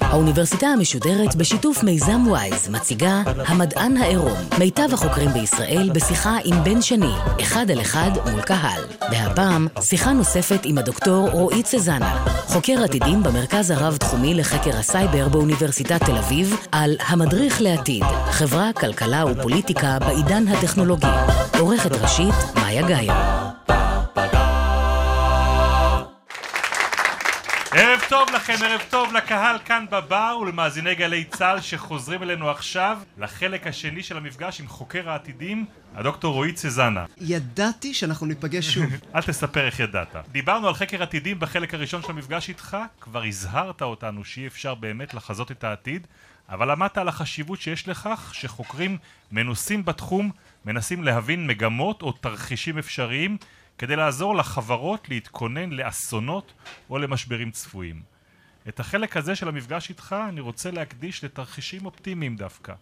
האוניברסיטה המשודרת בשיתוף מיזם וויז מציגה המדען העירום, מיטב החוקרים בישראל בשיחה עם בן שני, אחד על אחד מול קהל. והפעם, שיחה נוספת עם הדוקטור רועי צזנה, חוקר עתידים במרכז הרב-תחומי לחקר הסייבר באוניברסיטת תל אביב, על המדריך לעתיד, חברה, כלכלה ופוליטיקה בעידן הטכנולוגי. עורכת ראשית, מאיה גאייר. ערב טוב לכם, ערב טוב לקהל כאן בבר ולמאזיני גלי צה"ל שחוזרים אלינו עכשיו לחלק השני של המפגש עם חוקר העתידים, הדוקטור רועי צזנה. ידעתי שאנחנו ניפגש שוב. אל תספר איך ידעת. דיברנו על חקר עתידים בחלק הראשון של המפגש איתך, כבר הזהרת אותנו שאי אפשר באמת לחזות את העתיד, אבל עמדת על החשיבות שיש לכך שחוקרים מנוסים בתחום מנסים להבין מגמות או תרחישים אפשריים כדי לעזור לחברות להתכונן לאסונות או למשברים צפויים. את החלק הזה של המפגש איתך אני רוצה להקדיש לתרחישים אופטימיים דווקא,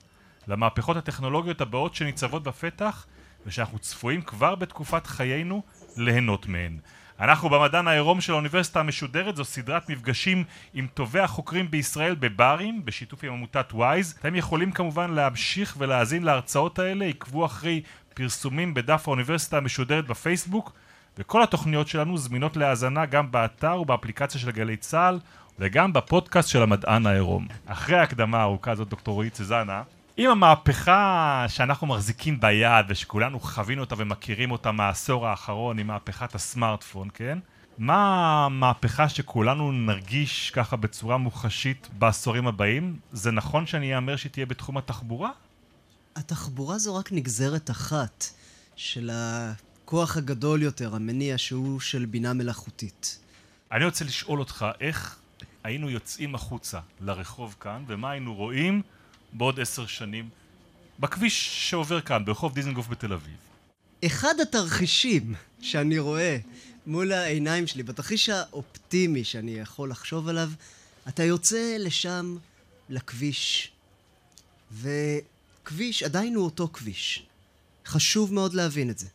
למהפכות הטכנולוגיות הבאות שניצבות בפתח ושאנחנו צפויים כבר בתקופת חיינו ליהנות מהן. אנחנו במדען העירום של האוניברסיטה המשודרת זו סדרת מפגשים עם טובי החוקרים בישראל בברים בשיתוף עם עמותת וויז אתם יכולים כמובן להמשיך ולהאזין להרצאות האלה עקבו אחרי פרסומים בדף האוניברסיטה המשודרת בפייסבוק וכל התוכניות שלנו זמינות להאזנה גם באתר ובאפליקציה של גלי צה"ל וגם בפודקאסט של המדען העירום. אחרי ההקדמה הארוכה הזאת דוקטור רועי צזנה עם המהפכה שאנחנו מחזיקים ביד ושכולנו חווינו אותה ומכירים אותה מהעשור האחרון עם מהפכת הסמארטפון, כן? מה המהפכה שכולנו נרגיש ככה בצורה מוחשית בעשורים הבאים? זה נכון שאני אאמר שהיא תהיה בתחום התחבורה? התחבורה זו רק נגזרת אחת של הכוח הגדול יותר, המניע שהוא של בינה מלאכותית. אני רוצה לשאול אותך איך היינו יוצאים החוצה לרחוב כאן ומה היינו רואים בעוד עשר שנים בכביש שעובר כאן, ברחוב דיזנגוף בתל אביב. אחד התרחישים שאני רואה מול העיניים שלי, בתרחיש האופטימי שאני יכול לחשוב עליו, אתה יוצא לשם, לכביש, וכביש עדיין הוא אותו כביש. חשוב מאוד להבין את זה.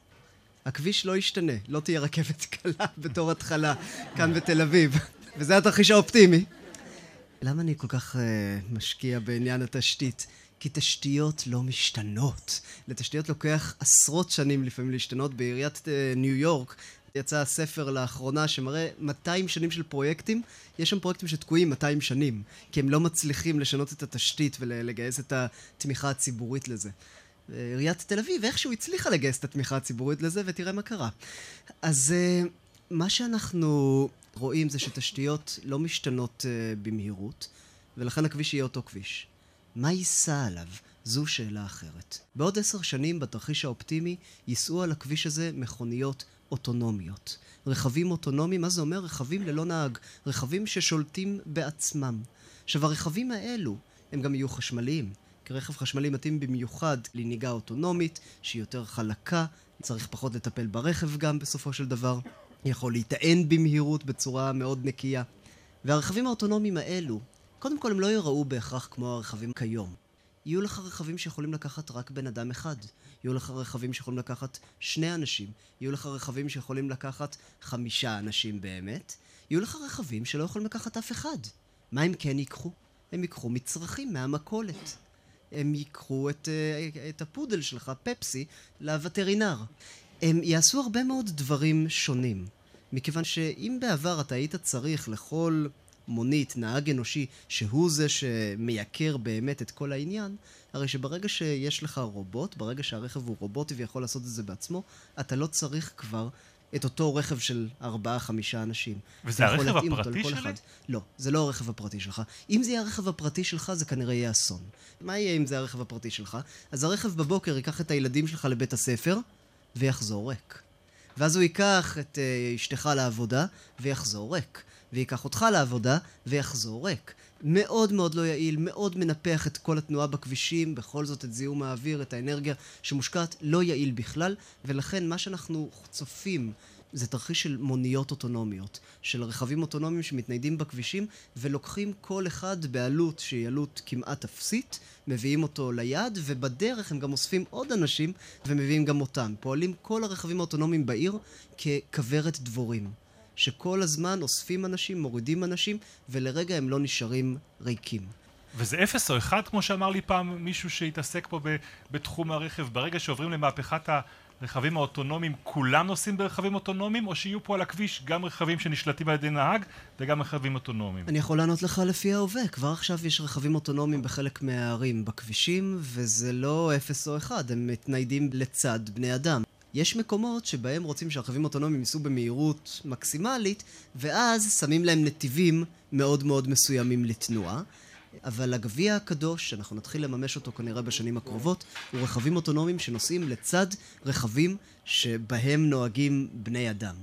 הכביש לא ישתנה, לא תהיה רכבת קלה בתור התחלה כאן בתל אביב, וזה התרחיש האופטימי. למה אני כל כך uh, משקיע בעניין התשתית? כי תשתיות לא משתנות. לתשתיות לוקח עשרות שנים לפעמים להשתנות. בעיריית uh, ניו יורק יצא ספר לאחרונה שמראה 200 שנים של פרויקטים. יש שם פרויקטים שתקועים 200 שנים, כי הם לא מצליחים לשנות את התשתית ולגייס את התמיכה הציבורית לזה. עיריית תל אביב איכשהו הצליחה לגייס את התמיכה הציבורית לזה, ותראה מה קרה. אז uh, מה שאנחנו רואים זה שתשתיות לא משתנות uh, במהירות, ולכן הכביש יהיה אותו כביש. מה ייסע עליו? זו שאלה אחרת. בעוד עשר שנים, בתרחיש האופטימי, ייסעו על הכביש הזה מכוניות אוטונומיות. רכבים אוטונומיים, מה זה אומר? רכבים ללא נהג. רכבים ששולטים בעצמם. עכשיו, הרכבים האלו, הם גם יהיו חשמליים. כי רכב חשמלי מתאים במיוחד לנהיגה אוטונומית, שהיא יותר חלקה, צריך פחות לטפל ברכב גם בסופו של דבר. יכול להיטען במהירות בצורה מאוד נקייה. והרכבים האוטונומיים האלו, קודם כל הם לא ייראו בהכרח כמו הרכבים כיום. יהיו לך רכבים שיכולים לקחת רק בן אדם אחד. יהיו לך רכבים שיכולים לקחת שני אנשים. יהיו לך רכבים שיכולים לקחת חמישה אנשים באמת. יהיו לך רכבים שלא יכולים לקחת אף אחד. מה הם כן ייקחו? הם ייקחו מצרכים מהמכולת. הם ייקחו את, את הפודל שלך, פפסי, לווטרינר. הם יעשו הרבה מאוד דברים שונים. מכיוון שאם בעבר אתה היית צריך לכל מונית, נהג אנושי, שהוא זה שמייקר באמת את כל העניין, הרי שברגע שיש לך רובוט, ברגע שהרכב הוא רובוטי ויכול לעשות את זה בעצמו, אתה לא צריך כבר את אותו רכב של ארבעה-חמישה אנשים. וזה הרכב הפרטי שלי? אחד. לא, זה לא הרכב הפרטי שלך. אם זה יהיה הרכב הפרטי שלך, זה כנראה יהיה אסון. מה יהיה אם זה הרכב הפרטי שלך? אז הרכב בבוקר ייקח את הילדים שלך לבית הספר, ויחזור ריק. ואז הוא ייקח את uh, אשתך לעבודה, ויחזור ריק. וייקח אותך לעבודה, ויחזור ריק. מאוד מאוד לא יעיל, מאוד מנפח את כל התנועה בכבישים, בכל זאת את זיהום האוויר, את האנרגיה שמושקעת, לא יעיל בכלל, ולכן מה שאנחנו צופים זה תרחיש של מוניות אוטונומיות, של רכבים אוטונומיים שמתניידים בכבישים ולוקחים כל אחד בעלות שהיא עלות כמעט אפסית, מביאים אותו ליד ובדרך הם גם אוספים עוד אנשים ומביאים גם אותם. פועלים כל הרכבים האוטונומיים בעיר ככוורת דבורים. שכל הזמן אוספים אנשים, מורידים אנשים, ולרגע הם לא נשארים ריקים. וזה אפס או אחד, כמו שאמר לי פעם מישהו שהתעסק פה בתחום הרכב, ברגע שעוברים למהפכת הרכבים האוטונומיים, כולם נוסעים ברכבים אוטונומיים, או שיהיו פה על הכביש גם רכבים שנשלטים על ידי נהג וגם רכבים אוטונומיים? אני יכול לענות לך לפי ההווה. כבר עכשיו יש רכבים אוטונומיים בחלק מהערים בכבישים, וזה לא אפס או אחד, הם מתניידים לצד בני אדם. יש מקומות שבהם רוצים שהרכבים אוטונומיים ייסעו במהירות מקסימלית, ואז שמים להם נתיבים מאוד מאוד מסוימים לתנועה. אבל הגביע הקדוש, שאנחנו נתחיל לממש אותו כנראה בשנים הקרובות, הוא רכבים אוטונומיים שנוסעים לצד רכבים שבהם נוהגים בני אדם.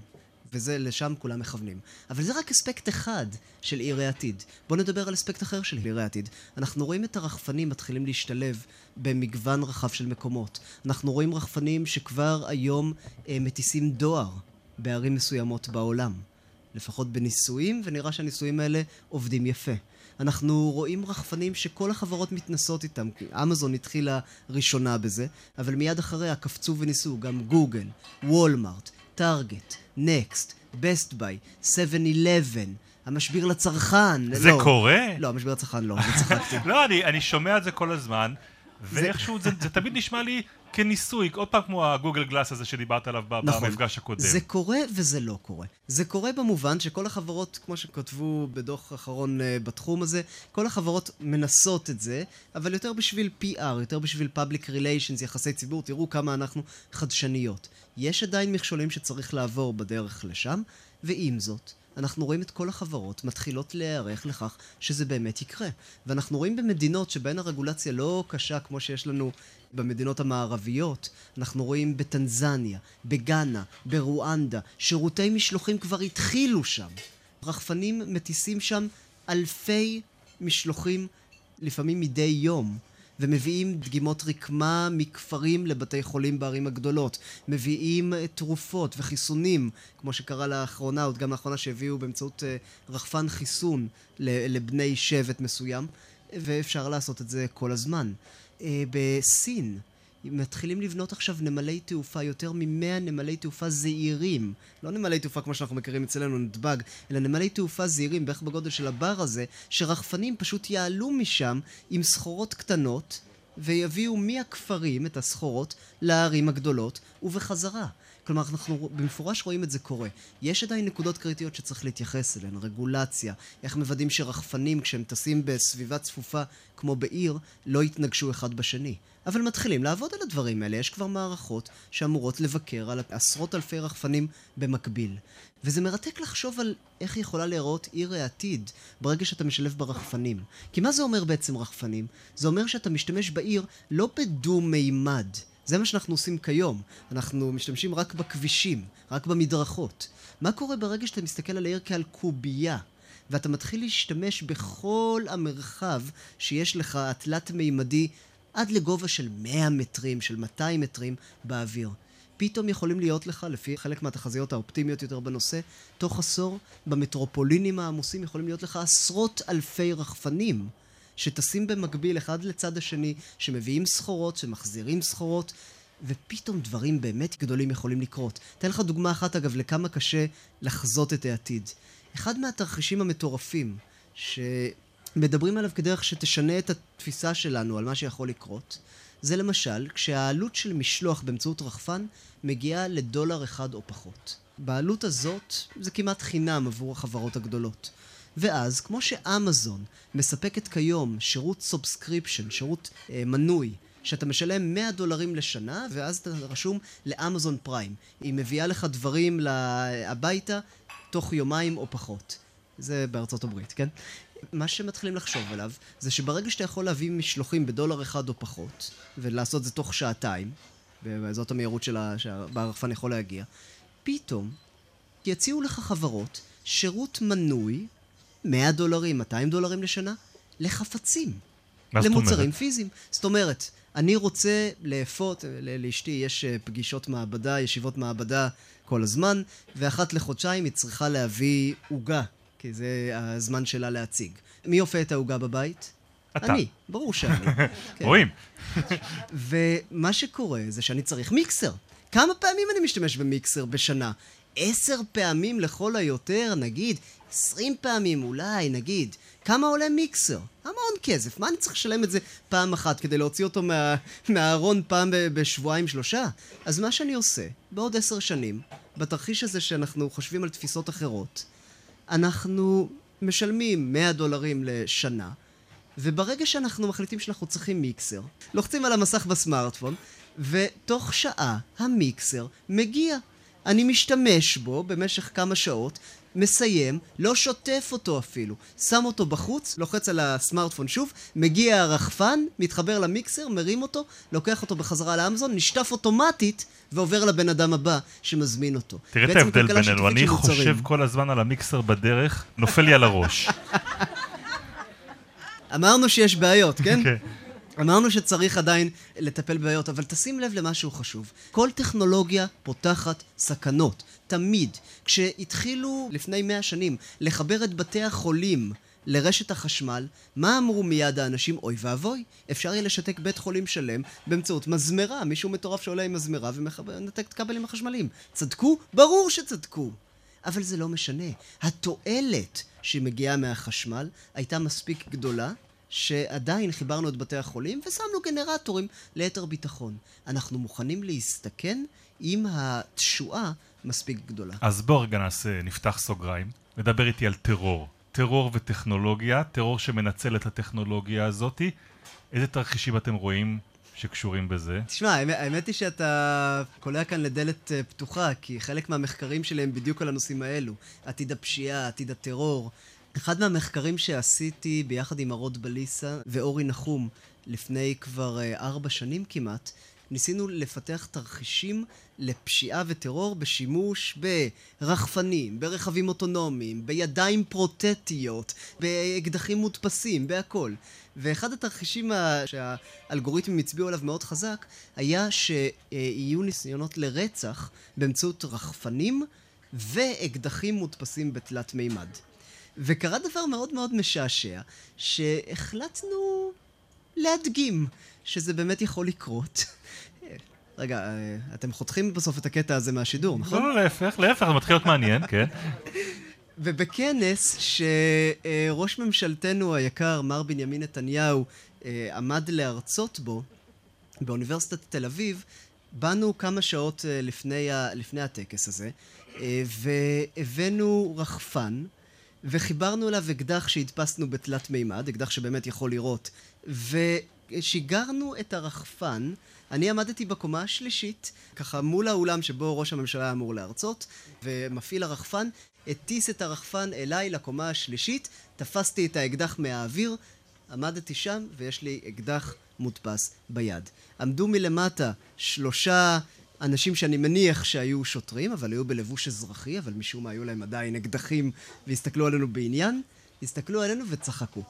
וזה, לשם כולם מכוונים. אבל זה רק אספקט אחד של עירי עתיד. בואו נדבר על אספקט אחר של עירי עתיד. אנחנו רואים את הרחפנים מתחילים להשתלב במגוון רחב של מקומות. אנחנו רואים רחפנים שכבר היום אה, מטיסים דואר בערים מסוימות בעולם. לפחות בניסויים, ונראה שהניסויים האלה עובדים יפה. אנחנו רואים רחפנים שכל החברות מתנסות איתם. אמזון התחילה ראשונה בזה, אבל מיד אחריה קפצו וניסו גם גוגל, וולמארט, טארגט, נקסט, בסט ביי, 7-11, המשביר לצרכן. זה לא, קורה? לא, המשביר לצרכן לא, זה צחקתי. לא, אני, אני שומע את זה כל הזמן, ואיכשהו זה, זה תמיד נשמע לי כניסוי, עוד פעם כמו הגוגל גלאס הזה שדיברת עליו נכון. במפגש הקודם. זה קורה וזה לא קורה. זה קורה במובן שכל החברות, כמו שכתבו בדוח האחרון uh, בתחום הזה, כל החברות מנסות את זה, אבל יותר בשביל PR, יותר בשביל public relations, יחסי ציבור, תראו כמה אנחנו חדשניות. יש עדיין מכשולים שצריך לעבור בדרך לשם, ועם זאת, אנחנו רואים את כל החברות מתחילות להיערך לכך שזה באמת יקרה. ואנחנו רואים במדינות שבהן הרגולציה לא קשה כמו שיש לנו במדינות המערביות, אנחנו רואים בטנזניה, בגאנה, ברואנדה, שירותי משלוחים כבר התחילו שם. רחפנים מטיסים שם אלפי משלוחים, לפעמים מדי יום. ומביאים דגימות רקמה מכפרים לבתי חולים בערים הגדולות. מביאים אה, תרופות וחיסונים, כמו שקרה לאחרונה, עוד גם לאחרונה שהביאו באמצעות אה, רחפן חיסון לבני שבט מסוים, ואפשר לעשות את זה כל הזמן. אה, בסין מתחילים לבנות עכשיו נמלי תעופה, יותר ממאה נמלי תעופה זעירים. לא נמלי תעופה כמו שאנחנו מכירים אצלנו, נתב"ג, אלא נמלי תעופה זעירים, בערך בגודל של הבר הזה, שרחפנים פשוט יעלו משם עם סחורות קטנות, ויביאו מהכפרים את הסחורות לערים הגדולות, ובחזרה. כלומר, אנחנו במפורש רואים את זה קורה. יש עדיין נקודות קריטיות שצריך להתייחס אליהן, רגולציה, איך מוודאים שרחפנים, כשהם טסים בסביבה צפופה כמו בעיר, לא יתנגשו אחד בשני. אבל מתחילים לעבוד על הדברים האלה, יש כבר מערכות שאמורות לבקר על עשרות אלפי רחפנים במקביל. וזה מרתק לחשוב על איך יכולה להיראות עיר העתיד ברגע שאתה משלב ברחפנים. כי מה זה אומר בעצם רחפנים? זה אומר שאתה משתמש בעיר לא בדו-מימד. זה מה שאנחנו עושים כיום. אנחנו משתמשים רק בכבישים, רק במדרכות. מה קורה ברגע שאתה מסתכל על העיר כעל קובייה? ואתה מתחיל להשתמש בכל המרחב שיש לך התלת-מימדי עד לגובה של 100 מטרים, של 200 מטרים באוויר. פתאום יכולים להיות לך, לפי חלק מהתחזיות האופטימיות יותר בנושא, תוך עשור, במטרופולינים העמוסים יכולים להיות לך עשרות אלפי רחפנים. שטסים במקביל אחד לצד השני, שמביאים סחורות, שמחזירים סחורות, ופתאום דברים באמת גדולים יכולים לקרות. אתן לך דוגמה אחת, אגב, לכמה קשה לחזות את העתיד. אחד מהתרחישים המטורפים, שמדברים עליו כדרך שתשנה את התפיסה שלנו על מה שיכול לקרות, זה למשל, כשהעלות של משלוח באמצעות רחפן מגיעה לדולר אחד או פחות. בעלות הזאת זה כמעט חינם עבור החברות הגדולות. ואז, כמו שאמזון מספקת כיום שירות subscription, שירות אה, מנוי, שאתה משלם 100 דולרים לשנה, ואז אתה רשום לאמזון פריים. היא מביאה לך דברים הביתה תוך יומיים או פחות. זה בארצות הברית, כן? מה שמתחילים לחשוב עליו, זה שברגע שאתה יכול להביא משלוחים בדולר אחד או פחות, ולעשות זה תוך שעתיים, וזאת המהירות שלה, שהרחפן יכול להגיע, פתאום יציעו לך חברות שירות מנוי 100 דולרים, 200 דולרים לשנה, לחפצים. למוצרים אומרת? פיזיים. זאת אומרת, אני רוצה לאפות, לאשתי יש אה, פגישות מעבדה, ישיבות מעבדה כל הזמן, ואחת לחודשיים היא צריכה להביא עוגה, כי זה הזמן שלה להציג. מי אופה את העוגה בבית? אתה. אני, ברור שאני. כן. רואים. ומה שקורה זה שאני צריך מיקסר. כמה פעמים אני משתמש במיקסר בשנה? עשר פעמים לכל היותר, נגיד, עשרים פעמים אולי, נגיד. כמה עולה מיקסר? המון כסף. מה אני צריך לשלם את זה פעם אחת כדי להוציא אותו מה, מהארון פעם בשבועיים שלושה? אז מה שאני עושה, בעוד עשר שנים, בתרחיש הזה שאנחנו חושבים על תפיסות אחרות, אנחנו משלמים 100 דולרים לשנה, וברגע שאנחנו מחליטים שאנחנו צריכים מיקסר, לוחצים על המסך בסמארטפון, ותוך שעה המיקסר מגיע. אני משתמש בו במשך כמה שעות, מסיים, לא שוטף אותו אפילו, שם אותו בחוץ, לוחץ על הסמארטפון שוב, מגיע הרחפן, מתחבר למיקסר, מרים אותו, לוקח אותו בחזרה לאמזון, נשטף אוטומטית ועובר לבן אדם הבא שמזמין אותו. תראה את ההבדל בינינו, אני. חושב כל הזמן על המיקסר בדרך, נופל לי על הראש. אמרנו שיש בעיות, כן? כן. אמרנו שצריך עדיין לטפל בבעיות, אבל תשים לב למשהו חשוב. כל טכנולוגיה פותחת סכנות, תמיד. כשהתחילו לפני מאה שנים לחבר את בתי החולים לרשת החשמל, מה אמרו מיד האנשים? אוי ואבוי, אפשר יהיה לשתק בית חולים שלם באמצעות מזמרה, מישהו מטורף שעולה עם מזמרה ומנתק את הכבלים החשמליים. צדקו? ברור שצדקו. אבל זה לא משנה. התועלת שמגיעה מהחשמל הייתה מספיק גדולה, שעדיין חיברנו את בתי החולים ושמנו גנרטורים ליתר ביטחון. אנחנו מוכנים להסתכן אם התשואה מספיק גדולה. אז בוא רגע נעשה, נפתח סוגריים, נדבר איתי על טרור. טרור וטכנולוגיה, טרור שמנצל את הטכנולוגיה הזאתי. איזה תרחישים אתם רואים שקשורים בזה? תשמע, האמת, האמת היא שאתה קולע כאן לדלת אה, פתוחה, כי חלק מהמחקרים שלי הם בדיוק על הנושאים האלו. עתיד הפשיעה, עתיד הטרור. אחד מהמחקרים שעשיתי ביחד עם הרוד בליסה ואורי נחום לפני כבר אה, ארבע שנים כמעט, ניסינו לפתח תרחישים לפשיעה וטרור בשימוש ברחפנים, ברכבים אוטונומיים, בידיים פרוטטיות, באקדחים מודפסים, בהכל. ואחד התרחישים שהאלגוריתמים הצביעו עליו מאוד חזק, היה שיהיו ניסיונות לרצח באמצעות רחפנים ואקדחים מודפסים בתלת מימד. וקרה דבר מאוד מאוד משעשע, שהחלטנו להדגים שזה באמת יכול לקרות. רגע, אתם חותכים בסוף את הקטע הזה מהשידור, נכון? לא, להפך, להפך, זה מתחיל להיות מעניין, כן. ובכנס שראש ממשלתנו היקר, מר בנימין נתניהו, עמד להרצות בו, באוניברסיטת תל אביב, באנו כמה שעות אה, לפני, ה- לפני הטקס הזה, אה, והבאנו רחפן, וחיברנו אליו אקדח שהדפסנו בתלת מימד, אקדח שבאמת יכול לירות, ושיגרנו את הרחפן. אני עמדתי בקומה השלישית, ככה מול האולם שבו ראש הממשלה אמור להרצות, ומפעיל הרחפן הטיס את הרחפן אליי לקומה השלישית, תפסתי את האקדח מהאוויר, עמדתי שם ויש לי אקדח מודפס ביד. עמדו מלמטה שלושה אנשים שאני מניח שהיו שוטרים, אבל היו בלבוש אזרחי, אבל משום מה היו להם עדיין אקדחים והסתכלו עלינו בעניין, הסתכלו עלינו וצחקו.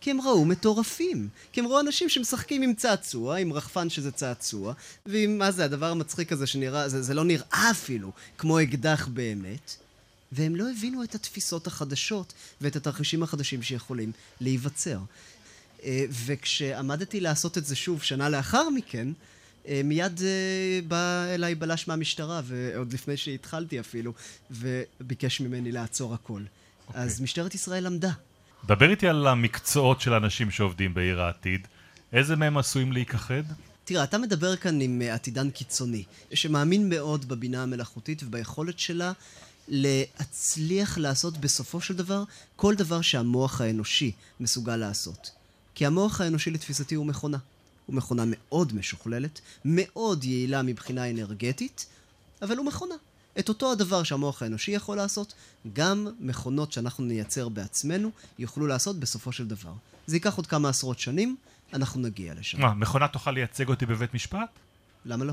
כי הם ראו מטורפים. כי הם ראו אנשים שמשחקים עם צעצוע, עם רחפן שזה צעצוע, ועם, מה זה, הדבר המצחיק הזה שנראה, זה, זה לא נראה אפילו כמו אקדח באמת. והם לא הבינו את התפיסות החדשות ואת התרחישים החדשים שיכולים להיווצר. אה, וכשעמדתי לעשות את זה שוב שנה לאחר מכן, מיד אה, בא אליי בלש מהמשטרה, ועוד לפני שהתחלתי אפילו, וביקש ממני לעצור הכל. אוקיי. אז משטרת ישראל עמדה. דבר איתי על המקצועות של האנשים שעובדים בעיר העתיד. איזה מהם עשויים להיכחד? תראה, אתה מדבר כאן עם אה, עתידן קיצוני, שמאמין מאוד בבינה המלאכותית וביכולת שלה להצליח לעשות בסופו של דבר כל דבר שהמוח האנושי מסוגל לעשות. כי המוח האנושי לתפיסתי הוא מכונה. הוא מכונה מאוד משוכללת, מאוד יעילה מבחינה אנרגטית, אבל הוא מכונה. את אותו הדבר שהמוח האנושי יכול לעשות, גם מכונות שאנחנו נייצר בעצמנו יוכלו לעשות בסופו של דבר. זה ייקח עוד כמה עשרות שנים, אנחנו נגיע לשם. מה, מכונה תוכל לייצג אותי בבית משפט? למה לא?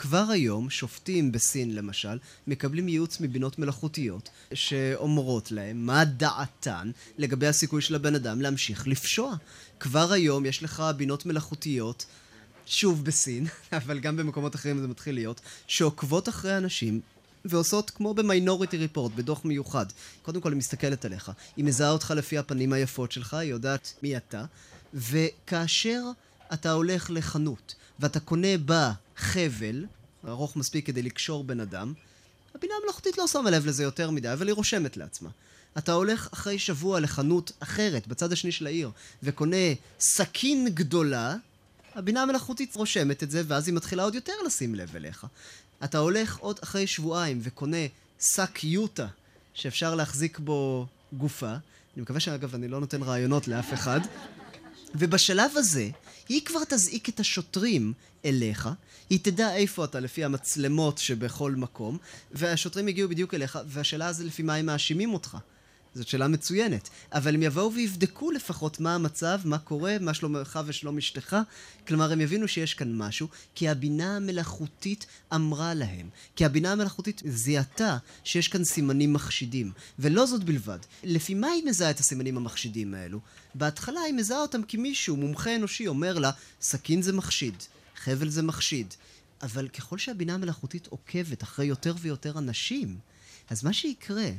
כבר היום שופטים בסין למשל מקבלים ייעוץ מבינות מלאכותיות שאומרות להם מה דעתן לגבי הסיכוי של הבן אדם להמשיך לפשוע. כבר היום יש לך בינות מלאכותיות שוב בסין, אבל גם במקומות אחרים זה מתחיל להיות, שעוקבות אחרי אנשים ועושות כמו במיינוריטי ריפורט, בדוח מיוחד. קודם כל היא מסתכלת עליך, היא מזהה אותך לפי הפנים היפות שלך, היא יודעת מי אתה, וכאשר אתה הולך לחנות ואתה קונה בה חבל, ארוך מספיק כדי לקשור בן אדם, הבינה המלאכותית לא שמה לב לזה יותר מדי, אבל היא רושמת לעצמה. אתה הולך אחרי שבוע לחנות אחרת, בצד השני של העיר, וקונה סכין גדולה, הבינה המלאכותית רושמת את זה, ואז היא מתחילה עוד יותר לשים לב אליך. אתה הולך עוד אחרי שבועיים וקונה שק יוטה, שאפשר להחזיק בו גופה. אני מקווה שאגב אני לא נותן רעיונות לאף אחד. ובשלב הזה, היא כבר תזעיק את השוטרים אליך, היא תדע איפה אתה לפי המצלמות שבכל מקום, והשוטרים יגיעו בדיוק אליך, והשאלה זה לפי מה הם מאשימים אותך. זאת שאלה מצוינת. אבל הם יבואו ויבדקו לפחות מה המצב, מה קורה, מה שלומך ושלום אשתך. כלומר, הם יבינו שיש כאן משהו, כי הבינה המלאכותית אמרה להם. כי הבינה המלאכותית זיהתה שיש כאן סימנים מחשידים. ולא זאת בלבד. לפי מה היא מזהה את הסימנים המחשידים האלו? בהתחלה היא מזהה אותם כי מישהו, מומחה אנושי, אומר לה, סכין זה מחשיד, חבל זה מחשיד. אבל ככל שהבינה המלאכותית עוקבת אחרי יותר ויותר אנשים, אז מה שיקרה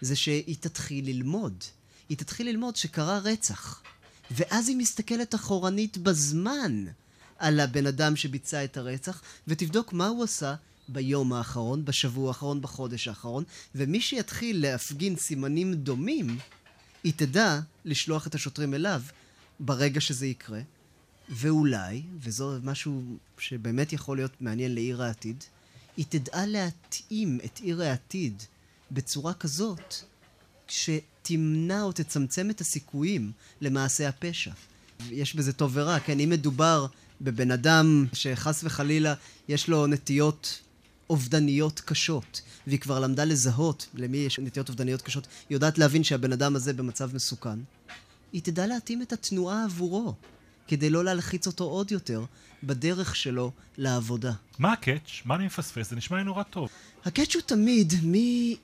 זה שהיא תתחיל ללמוד. היא תתחיל ללמוד שקרה רצח. ואז היא מסתכלת אחורנית בזמן על הבן אדם שביצע את הרצח, ותבדוק מה הוא עשה ביום האחרון, בשבוע האחרון, בחודש האחרון, ומי שיתחיל להפגין סימנים דומים, היא תדע לשלוח את השוטרים אליו ברגע שזה יקרה. ואולי, וזו משהו שבאמת יכול להיות מעניין לעיר העתיד, היא תדע להתאים את עיר העתיד בצורה כזאת שתמנע או תצמצם את הסיכויים למעשה הפשע. יש בזה טוב ורע, כן? אם מדובר בבן אדם שחס וחלילה יש לו נטיות אובדניות קשות, והיא כבר למדה לזהות למי יש נטיות אובדניות קשות, היא יודעת להבין שהבן אדם הזה במצב מסוכן, היא תדע להתאים את התנועה עבורו, כדי לא להלחיץ אותו עוד יותר בדרך שלו לעבודה. מה הקאץ'? מה אני מפספס? זה נשמע לי נורא טוב. הקאץ' הוא תמיד מי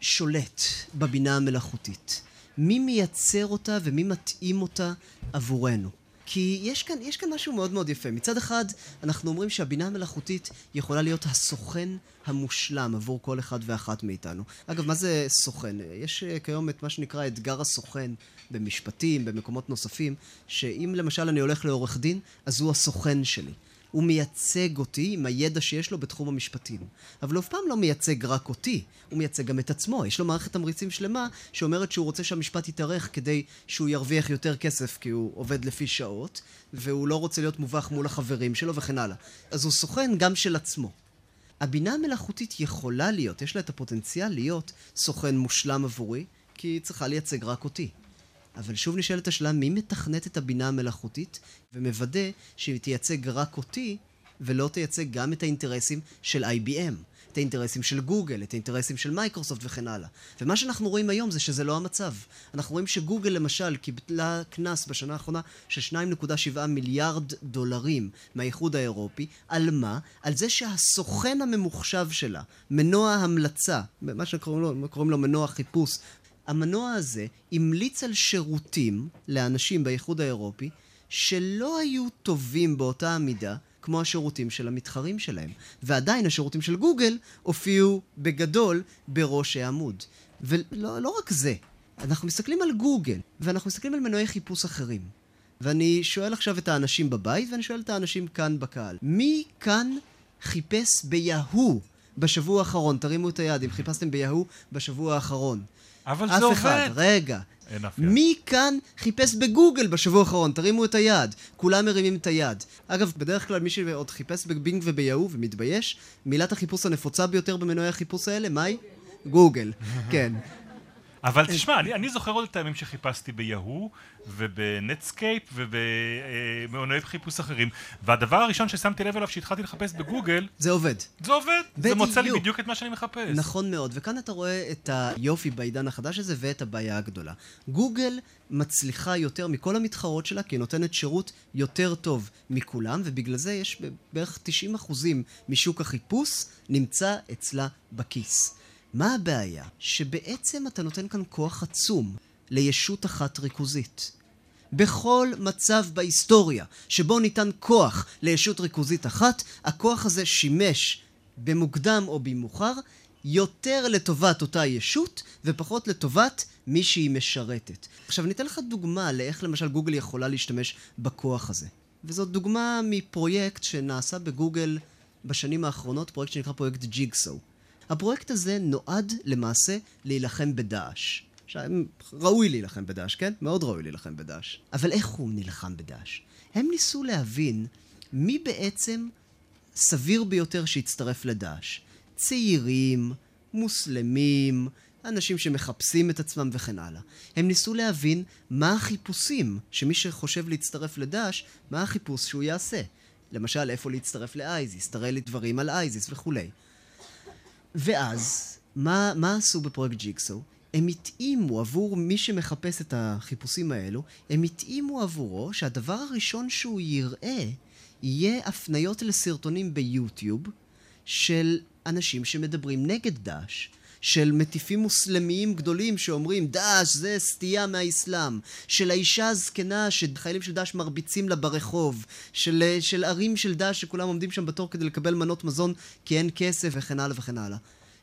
שולט בבינה המלאכותית? מי מייצר אותה ומי מתאים אותה עבורנו? כי יש כאן, יש כאן משהו מאוד מאוד יפה. מצד אחד, אנחנו אומרים שהבינה המלאכותית יכולה להיות הסוכן המושלם עבור כל אחד ואחת מאיתנו. אגב, מה זה סוכן? יש אה, כיום את מה שנקרא אתגר הסוכן במשפטים, במקומות נוספים, שאם למשל אני הולך לעורך דין, אז הוא הסוכן שלי. הוא מייצג אותי עם הידע שיש לו בתחום המשפטים. אבל הוא אף פעם לא מייצג רק אותי, הוא מייצג גם את עצמו. יש לו מערכת תמריצים שלמה שאומרת שהוא רוצה שהמשפט יתארך כדי שהוא ירוויח יותר כסף כי הוא עובד לפי שעות, והוא לא רוצה להיות מובך מול החברים שלו וכן הלאה. אז הוא סוכן גם של עצמו. הבינה המלאכותית יכולה להיות, יש לה את הפוטנציאל להיות סוכן מושלם עבורי, כי היא צריכה לייצג רק אותי. אבל שוב נשאלת השאלה, מי מתכנת את הבינה המלאכותית ומוודא שהיא תייצג רק אותי ולא תייצג גם את האינטרסים של IBM, את האינטרסים של גוגל, את האינטרסים של מייקרוסופט וכן הלאה. ומה שאנחנו רואים היום זה שזה לא המצב. אנחנו רואים שגוגל למשל קיבלה קנס בשנה האחרונה של 2.7 מיליארד דולרים מהאיחוד האירופי. על מה? על זה שהסוכן הממוחשב שלה, מנוע המלצה, מה שקוראים לו, לו מנוע חיפוש המנוע הזה המליץ על שירותים לאנשים באיחוד האירופי שלא היו טובים באותה המידה כמו השירותים של המתחרים שלהם. ועדיין השירותים של גוגל הופיעו בגדול בראש העמוד. ולא לא רק זה, אנחנו מסתכלים על גוגל, ואנחנו מסתכלים על מנועי חיפוש אחרים. ואני שואל עכשיו את האנשים בבית, ואני שואל את האנשים כאן בקהל. מי כאן חיפש ביהו בשבוע האחרון? תרימו את היד אם חיפשתם ביהו בשבוע האחרון. אבל זה עובד. אף אחד, רגע. אין אף יד. מי כאן חיפש בגוגל בשבוע האחרון? תרימו את היד. כולם מרימים את היד. אגב, בדרך כלל מי שעוד חיפש בבינג וביהו ומתבייש, מילת החיפוש הנפוצה ביותר במנועי החיפוש האלה, מהי? גוגל. כן. אבל תשמע, אני, אני זוכר עוד את הימים שחיפשתי ביהו ובנטסקייפ ובמנועי חיפוש אחרים, והדבר הראשון ששמתי לב אליו שהתחלתי לחפש בגוגל... זה עובד. זה עובד, בדיוק. זה מוצא לי בדיוק את מה שאני מחפש. נכון מאוד, וכאן אתה רואה את היופי בעידן החדש הזה ואת הבעיה הגדולה. גוגל מצליחה יותר מכל המתחרות שלה, כי היא נותנת שירות יותר טוב מכולם, ובגלל זה יש בערך 90% משוק החיפוש נמצא אצלה בכיס. מה הבעיה? שבעצם אתה נותן כאן כוח עצום לישות אחת ריכוזית. בכל מצב בהיסטוריה שבו ניתן כוח לישות ריכוזית אחת, הכוח הזה שימש במוקדם או במאוחר יותר לטובת אותה ישות ופחות לטובת מי שהיא משרתת. עכשיו אני אתן לך דוגמה לאיך למשל גוגל יכולה להשתמש בכוח הזה. וזאת דוגמה מפרויקט שנעשה בגוגל בשנים האחרונות, פרויקט שנקרא פרויקט ג'יגסו. הפרויקט הזה נועד למעשה להילחם בדאעש. ראוי להילחם בדאעש, כן? מאוד ראוי להילחם בדאעש. אבל איך הוא נלחם בדאעש? הם ניסו להבין מי בעצם סביר ביותר שיצטרף לדאעש. צעירים, מוסלמים, אנשים שמחפשים את עצמם וכן הלאה. הם ניסו להבין מה החיפושים שמי שחושב להצטרף לדאעש, מה החיפוש שהוא יעשה. למשל, איפה להצטרף לאייזיס, תראה לי דברים על אייזיס וכולי. ואז, מה, מה עשו בפרויקט ג'יקסו? הם התאימו עבור מי שמחפש את החיפושים האלו, הם התאימו עבורו שהדבר הראשון שהוא יראה יהיה הפניות לסרטונים ביוטיוב של אנשים שמדברים נגד דאעש. של מטיפים מוסלמיים גדולים שאומרים דאעש זה סטייה מהאסלאם, של האישה הזקנה שחיילים של דאעש מרביצים לה ברחוב, של, של ערים של דאעש שכולם עומדים שם בתור כדי לקבל מנות מזון כי אין כסף וכן הלאה וכן הלאה.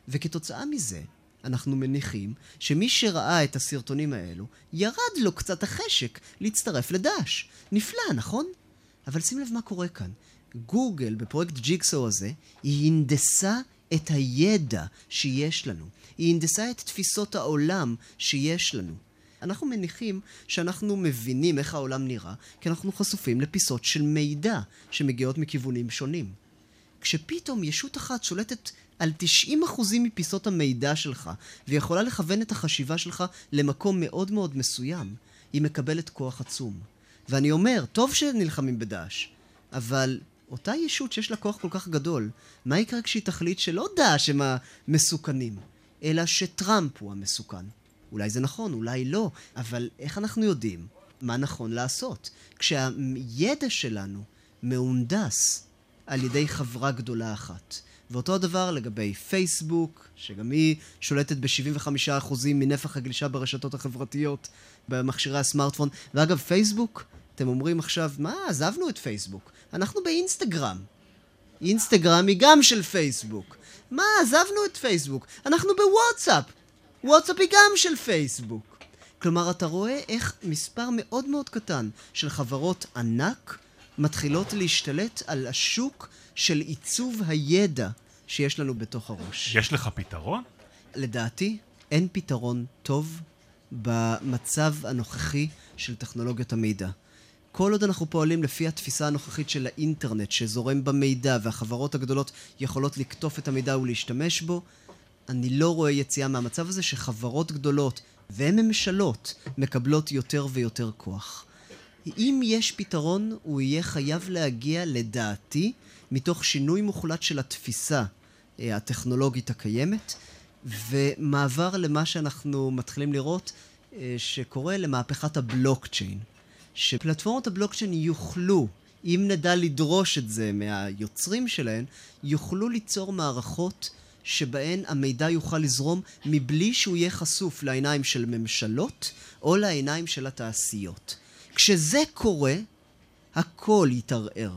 וכתוצאה מזה, אנחנו מניחים שמי שראה את הסרטונים האלו, ירד לו קצת החשק להצטרף לדאעש. נפלא, נכון? אבל שים לב מה קורה כאן. גוגל, בפרויקט ג'יקסו הזה, היא הנדסה את הידע שיש לנו. היא הנדסה את תפיסות העולם שיש לנו. אנחנו מניחים שאנחנו מבינים איך העולם נראה, כי אנחנו חשופים לפיסות של מידע שמגיעות מכיוונים שונים. כשפתאום ישות אחת שולטת על 90% מפיסות המידע שלך, ויכולה לכוון את החשיבה שלך למקום מאוד מאוד מסוים, היא מקבלת כוח עצום. ואני אומר, טוב שנלחמים בדאעש, אבל אותה ישות שיש לה כוח כל כך גדול, מה יקרה כשהיא תחליט שלא דאעש הם המסוכנים, אלא שטראמפ הוא המסוכן? אולי זה נכון, אולי לא, אבל איך אנחנו יודעים מה נכון לעשות? כשהידע שלנו מהונדס על ידי חברה גדולה אחת. ואותו הדבר לגבי פייסבוק, שגם היא שולטת ב-75% מנפח הגלישה ברשתות החברתיות, במכשירי הסמארטפון. ואגב, פייסבוק, אתם אומרים עכשיו, מה, עזבנו את פייסבוק. אנחנו באינסטגרם. אינסטגרם היא גם של פייסבוק. מה, עזבנו את פייסבוק. אנחנו בוואטסאפ. וואטסאפ היא גם של פייסבוק. כלומר, אתה רואה איך מספר מאוד מאוד קטן של חברות ענק מתחילות להשתלט על השוק של עיצוב הידע שיש לנו בתוך הראש. יש לך פתרון? לדעתי, אין פתרון טוב במצב הנוכחי של טכנולוגיות המידע. כל עוד אנחנו פועלים לפי התפיסה הנוכחית של האינטרנט שזורם במידע והחברות הגדולות יכולות לקטוף את המידע ולהשתמש בו, אני לא רואה יציאה מהמצב הזה שחברות גדולות וממשלות מקבלות יותר ויותר כוח. אם יש פתרון, הוא יהיה חייב להגיע, לדעתי, מתוך שינוי מוחלט של התפיסה אה, הטכנולוגית הקיימת, ומעבר למה שאנחנו מתחילים לראות אה, שקורה למהפכת הבלוקצ'יין. שפלטפורמות הבלוקצ'יין יוכלו, אם נדע לדרוש את זה מהיוצרים שלהן, יוכלו ליצור מערכות שבהן המידע יוכל לזרום מבלי שהוא יהיה חשוף לעיניים של ממשלות או לעיניים של התעשיות. כשזה קורה, הכל יתערער.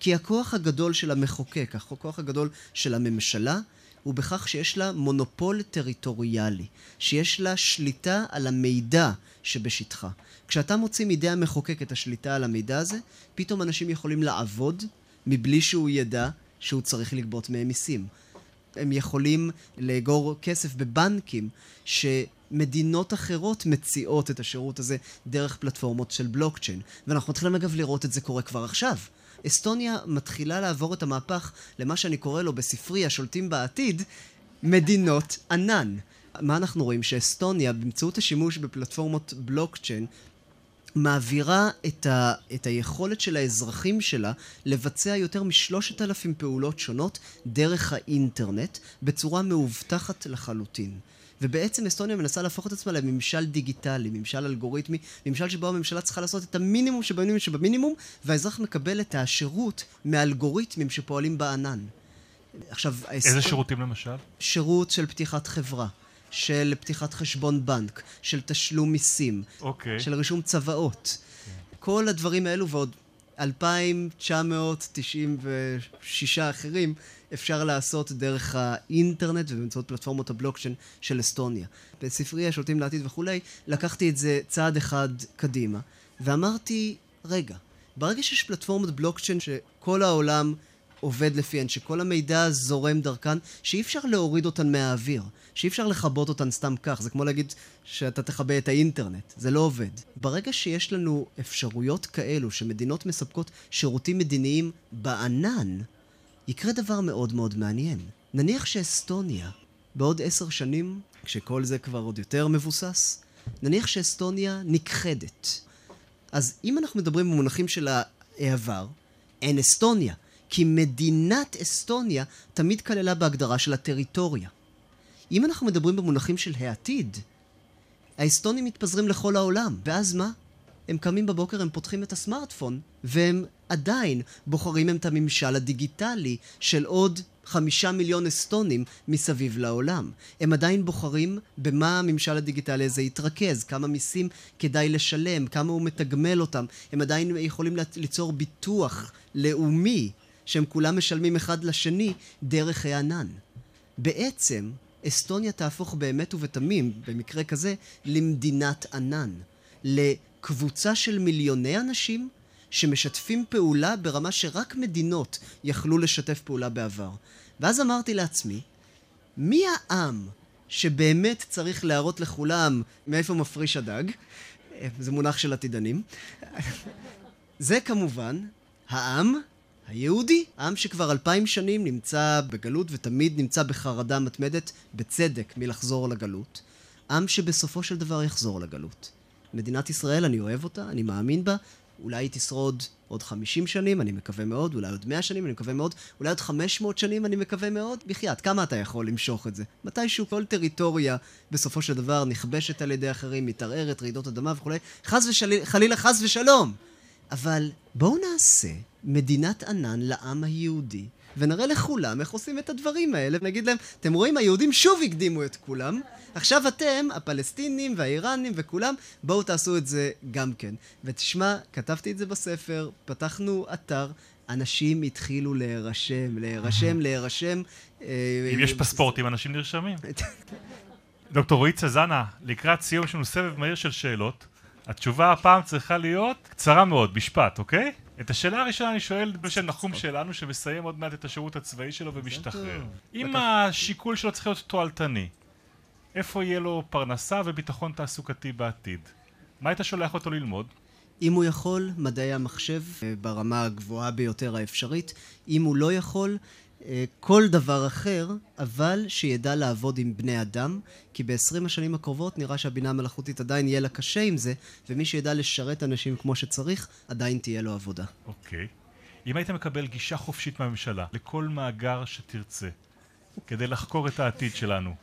כי הכוח הגדול של המחוקק, הכוח הגדול של הממשלה, הוא בכך שיש לה מונופול טריטוריאלי, שיש לה שליטה על המידע שבשטחה. כשאתה מוציא מידי המחוקק את השליטה על המידע הזה, פתאום אנשים יכולים לעבוד מבלי שהוא ידע שהוא צריך לגבות מהם מיסים. הם יכולים לאגור כסף בבנקים שמדינות אחרות מציעות את השירות הזה דרך פלטפורמות של בלוקצ'יין. ואנחנו מתחילים אגב לראות את זה קורה כבר עכשיו. אסטוניה מתחילה לעבור את המהפך למה שאני קורא לו בספרי השולטים בעתיד, מדינות ענן. מה אנחנו רואים? שאסטוניה, באמצעות השימוש בפלטפורמות בלוקצ'יין, מעבירה את, ה, את היכולת של האזרחים שלה לבצע יותר משלושת אלפים פעולות שונות דרך האינטרנט בצורה מאובטחת לחלוטין. ובעצם אסטוניה מנסה להפוך את עצמה לממשל דיגיטלי, ממשל אלגוריתמי, ממשל שבו הממשלה צריכה לעשות את המינימום שבמינימום שבמינימום, והאזרח מקבל את השירות מאלגוריתמים שפועלים בענן. עכשיו, איזה האסט... שירותים למשל? שירות של פתיחת חברה. של פתיחת חשבון בנק, של תשלום מיסים, okay. אוקיי. של רישום צוואות. Okay. כל הדברים האלו ועוד 2,996 אחרים אפשר לעשות דרך האינטרנט ובאמצעות פלטפורמות הבלוקצ'יין של אסטוניה. בספרייה שולטים לעתיד וכולי, לקחתי את זה צעד אחד קדימה, ואמרתי, רגע, ברגע שיש פלטפורמות בלוקצ'יין שכל העולם עובד לפיהן, שכל המידע זורם דרכן, שאי אפשר להוריד אותן מהאוויר, שאי אפשר לכבות אותן סתם כך, זה כמו להגיד שאתה תכבה את האינטרנט, זה לא עובד. ברגע שיש לנו אפשרויות כאלו, שמדינות מספקות שירותים מדיניים בענן, יקרה דבר מאוד מאוד מעניין. נניח שאסטוניה, בעוד עשר שנים, כשכל זה כבר עוד יותר מבוסס, נניח שאסטוניה נכחדת. אז אם אנחנו מדברים במונחים של העבר, אין אסטוניה. כי מדינת אסטוניה תמיד כללה בהגדרה של הטריטוריה. אם אנחנו מדברים במונחים של העתיד, האסטונים מתפזרים לכל העולם, ואז מה? הם קמים בבוקר, הם פותחים את הסמארטפון, והם עדיין בוחרים את הממשל הדיגיטלי של עוד חמישה מיליון אסטונים מסביב לעולם. הם עדיין בוחרים במה הממשל הדיגיטלי הזה יתרכז, כמה מיסים כדאי לשלם, כמה הוא מתגמל אותם. הם עדיין יכולים ליצור ביטוח לאומי שהם כולם משלמים אחד לשני דרך הענן. בעצם, אסטוניה תהפוך באמת ובתמים, במקרה כזה, למדינת ענן. לקבוצה של מיליוני אנשים שמשתפים פעולה ברמה שרק מדינות יכלו לשתף פעולה בעבר. ואז אמרתי לעצמי, מי העם שבאמת צריך להראות לכולם מאיפה מפריש הדג? זה מונח של עתידנים. זה כמובן העם היהודי, עם שכבר אלפיים שנים נמצא בגלות ותמיד נמצא בחרדה מתמדת, בצדק, מלחזור לגלות. עם שבסופו של דבר יחזור לגלות. מדינת ישראל, אני אוהב אותה, אני מאמין בה, אולי היא תשרוד עוד 50 שנים, אני מקווה מאוד, אולי עוד 100 שנים, אני מקווה מאוד, אולי עוד 500 שנים, אני מקווה מאוד. בחייאת, כמה אתה יכול למשוך את זה? מתישהו כל טריטוריה בסופו של דבר נכבשת על ידי אחרים, מתערערת, רעידות אדמה וכולי. חס וחלילה, חס ושלום! אבל בואו נעשה מדינת ענן לעם היהודי, ונראה לכולם איך עושים את הדברים האלה, ונגיד להם, אתם רואים, היהודים שוב הקדימו את כולם, עכשיו אתם, הפלסטינים והאיראנים וכולם, בואו תעשו את זה גם כן. ותשמע, כתבתי את זה בספר, פתחנו אתר, אנשים התחילו להירשם, להירשם, להירשם. אה, אם יש פספורטים, אנשים נרשמים. דוקטור רועי צזנה, לקראת סיום יש לנו סבב מהיר של שאלות. התשובה הפעם צריכה להיות קצרה מאוד, משפט, אוקיי? את השאלה הראשונה אני שואל בשל נחום שלנו, שמסיים עוד מעט את השירות הצבאי שלו ומשתחרר. אם השיקול שלו צריך להיות תועלתני, איפה יהיה לו פרנסה וביטחון תעסוקתי בעתיד? מה היית שולח אותו ללמוד? אם הוא יכול, מדעי המחשב אה, ברמה הגבוהה ביותר האפשרית. אם הוא לא יכול, כל דבר אחר, אבל שידע לעבוד עם בני אדם, כי ב-20 השנים הקרובות נראה שהבינה המלאכותית עדיין יהיה לה קשה עם זה, ומי שידע לשרת אנשים כמו שצריך, עדיין תהיה לו עבודה. אוקיי. Okay. אם היית מקבל גישה חופשית מהממשלה לכל מאגר שתרצה, כדי לחקור את העתיד שלנו,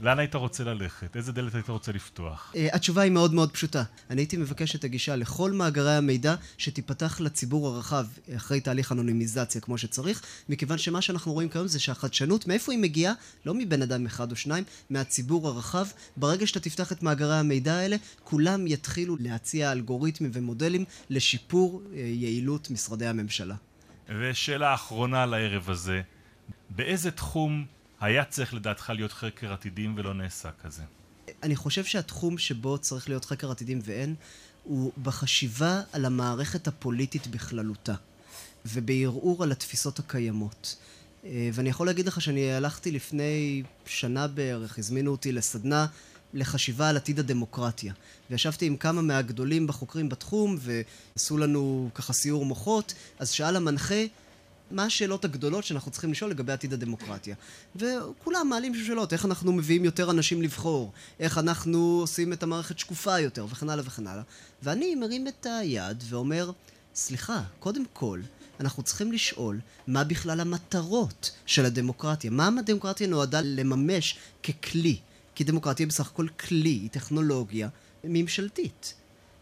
לאן היית רוצה ללכת? איזה דלת היית רוצה לפתוח? Uh, התשובה היא מאוד מאוד פשוטה. אני הייתי מבקש את הגישה לכל מאגרי המידע שתיפתח לציבור הרחב אחרי תהליך אנונימיזציה כמו שצריך, מכיוון שמה שאנחנו רואים כיום זה שהחדשנות, מאיפה היא מגיעה? לא מבן אדם אחד או שניים, מהציבור הרחב. ברגע שאתה תפתח את מאגרי המידע האלה, כולם יתחילו להציע אלגוריתמים ומודלים לשיפור uh, יעילות משרדי הממשלה. ושאלה אחרונה לערב הזה, באיזה תחום היה צריך לדעתך להיות חקר עתידים ולא נעשה כזה? אני חושב שהתחום שבו צריך להיות חקר עתידים ואין, הוא בחשיבה על המערכת הפוליטית בכללותה, ובערעור על התפיסות הקיימות. אה, ואני יכול להגיד לך שאני הלכתי לפני שנה בערך, הזמינו אותי לסדנה לחשיבה על עתיד הדמוקרטיה. וישבתי עם כמה מהגדולים בחוקרים בתחום, ועשו לנו ככה סיור מוחות, אז שאל המנחה, מה השאלות הגדולות שאנחנו צריכים לשאול לגבי עתיד הדמוקרטיה. וכולם מעלים שאלות, איך אנחנו מביאים יותר אנשים לבחור, איך אנחנו עושים את המערכת שקופה יותר, וכן הלאה וכן הלאה. ואני מרים את היד ואומר, סליחה, קודם כל, אנחנו צריכים לשאול מה בכלל המטרות של הדמוקרטיה. מה הדמוקרטיה נועדה לממש ככלי? כי דמוקרטיה בסך הכל כלי, היא טכנולוגיה ממשלתית.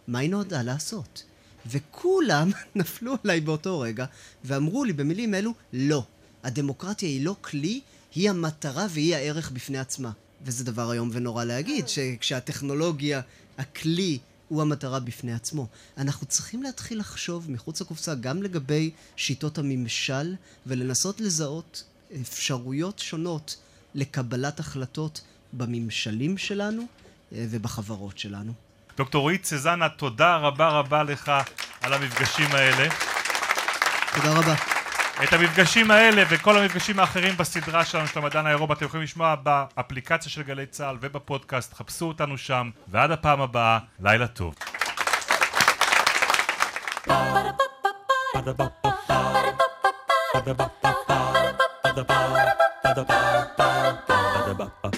מה היא נועדה לעשות? וכולם נפלו עליי באותו רגע ואמרו לי במילים אלו, לא. הדמוקרטיה היא לא כלי, היא המטרה והיא הערך בפני עצמה. וזה דבר איום ונורא להגיד, שכשהטכנולוגיה, הכלי, הוא המטרה בפני עצמו. אנחנו צריכים להתחיל לחשוב מחוץ לקופסה גם לגבי שיטות הממשל ולנסות לזהות אפשרויות שונות לקבלת החלטות בממשלים שלנו אה, ובחברות שלנו. דוקטור רועי צזנה, תודה רבה רבה לך על המפגשים האלה. תודה רבה. את המפגשים האלה וכל המפגשים האחרים בסדרה שלנו של המדען האירופי אתם יכולים לשמוע באפליקציה של גלי צה"ל ובפודקאסט, חפשו אותנו שם, ועד הפעם הבאה, לילה טוב. Ba-da-ba-ba-ba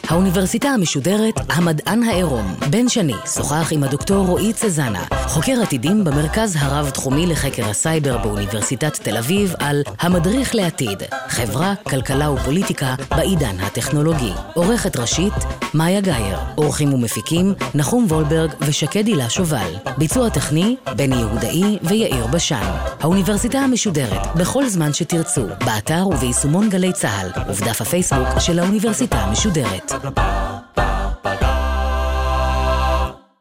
האוניברסיטה המשודרת המדען העירום. בן שני שוחח עם הדוקטור רועי צזנה, חוקר עתידים במרכז הרב-תחומי לחקר הסייבר באוניברסיטת תל אביב, על המדריך לעתיד, חברה, כלכלה ופוליטיקה בעידן הטכנולוגי. עורכת ראשית, מאיה גאייר. עורכים ומפיקים, נחום וולברג ושקד הילה שובל. ביצוע טכני, בני יהודאי ויאיר בשן. האוניברסיטה המשודרת, בכל זמן שתרצו, באתר וביישומון גלי צה"ל, ובדף דף הפייסבוק של האוניברסיטה המשודרת.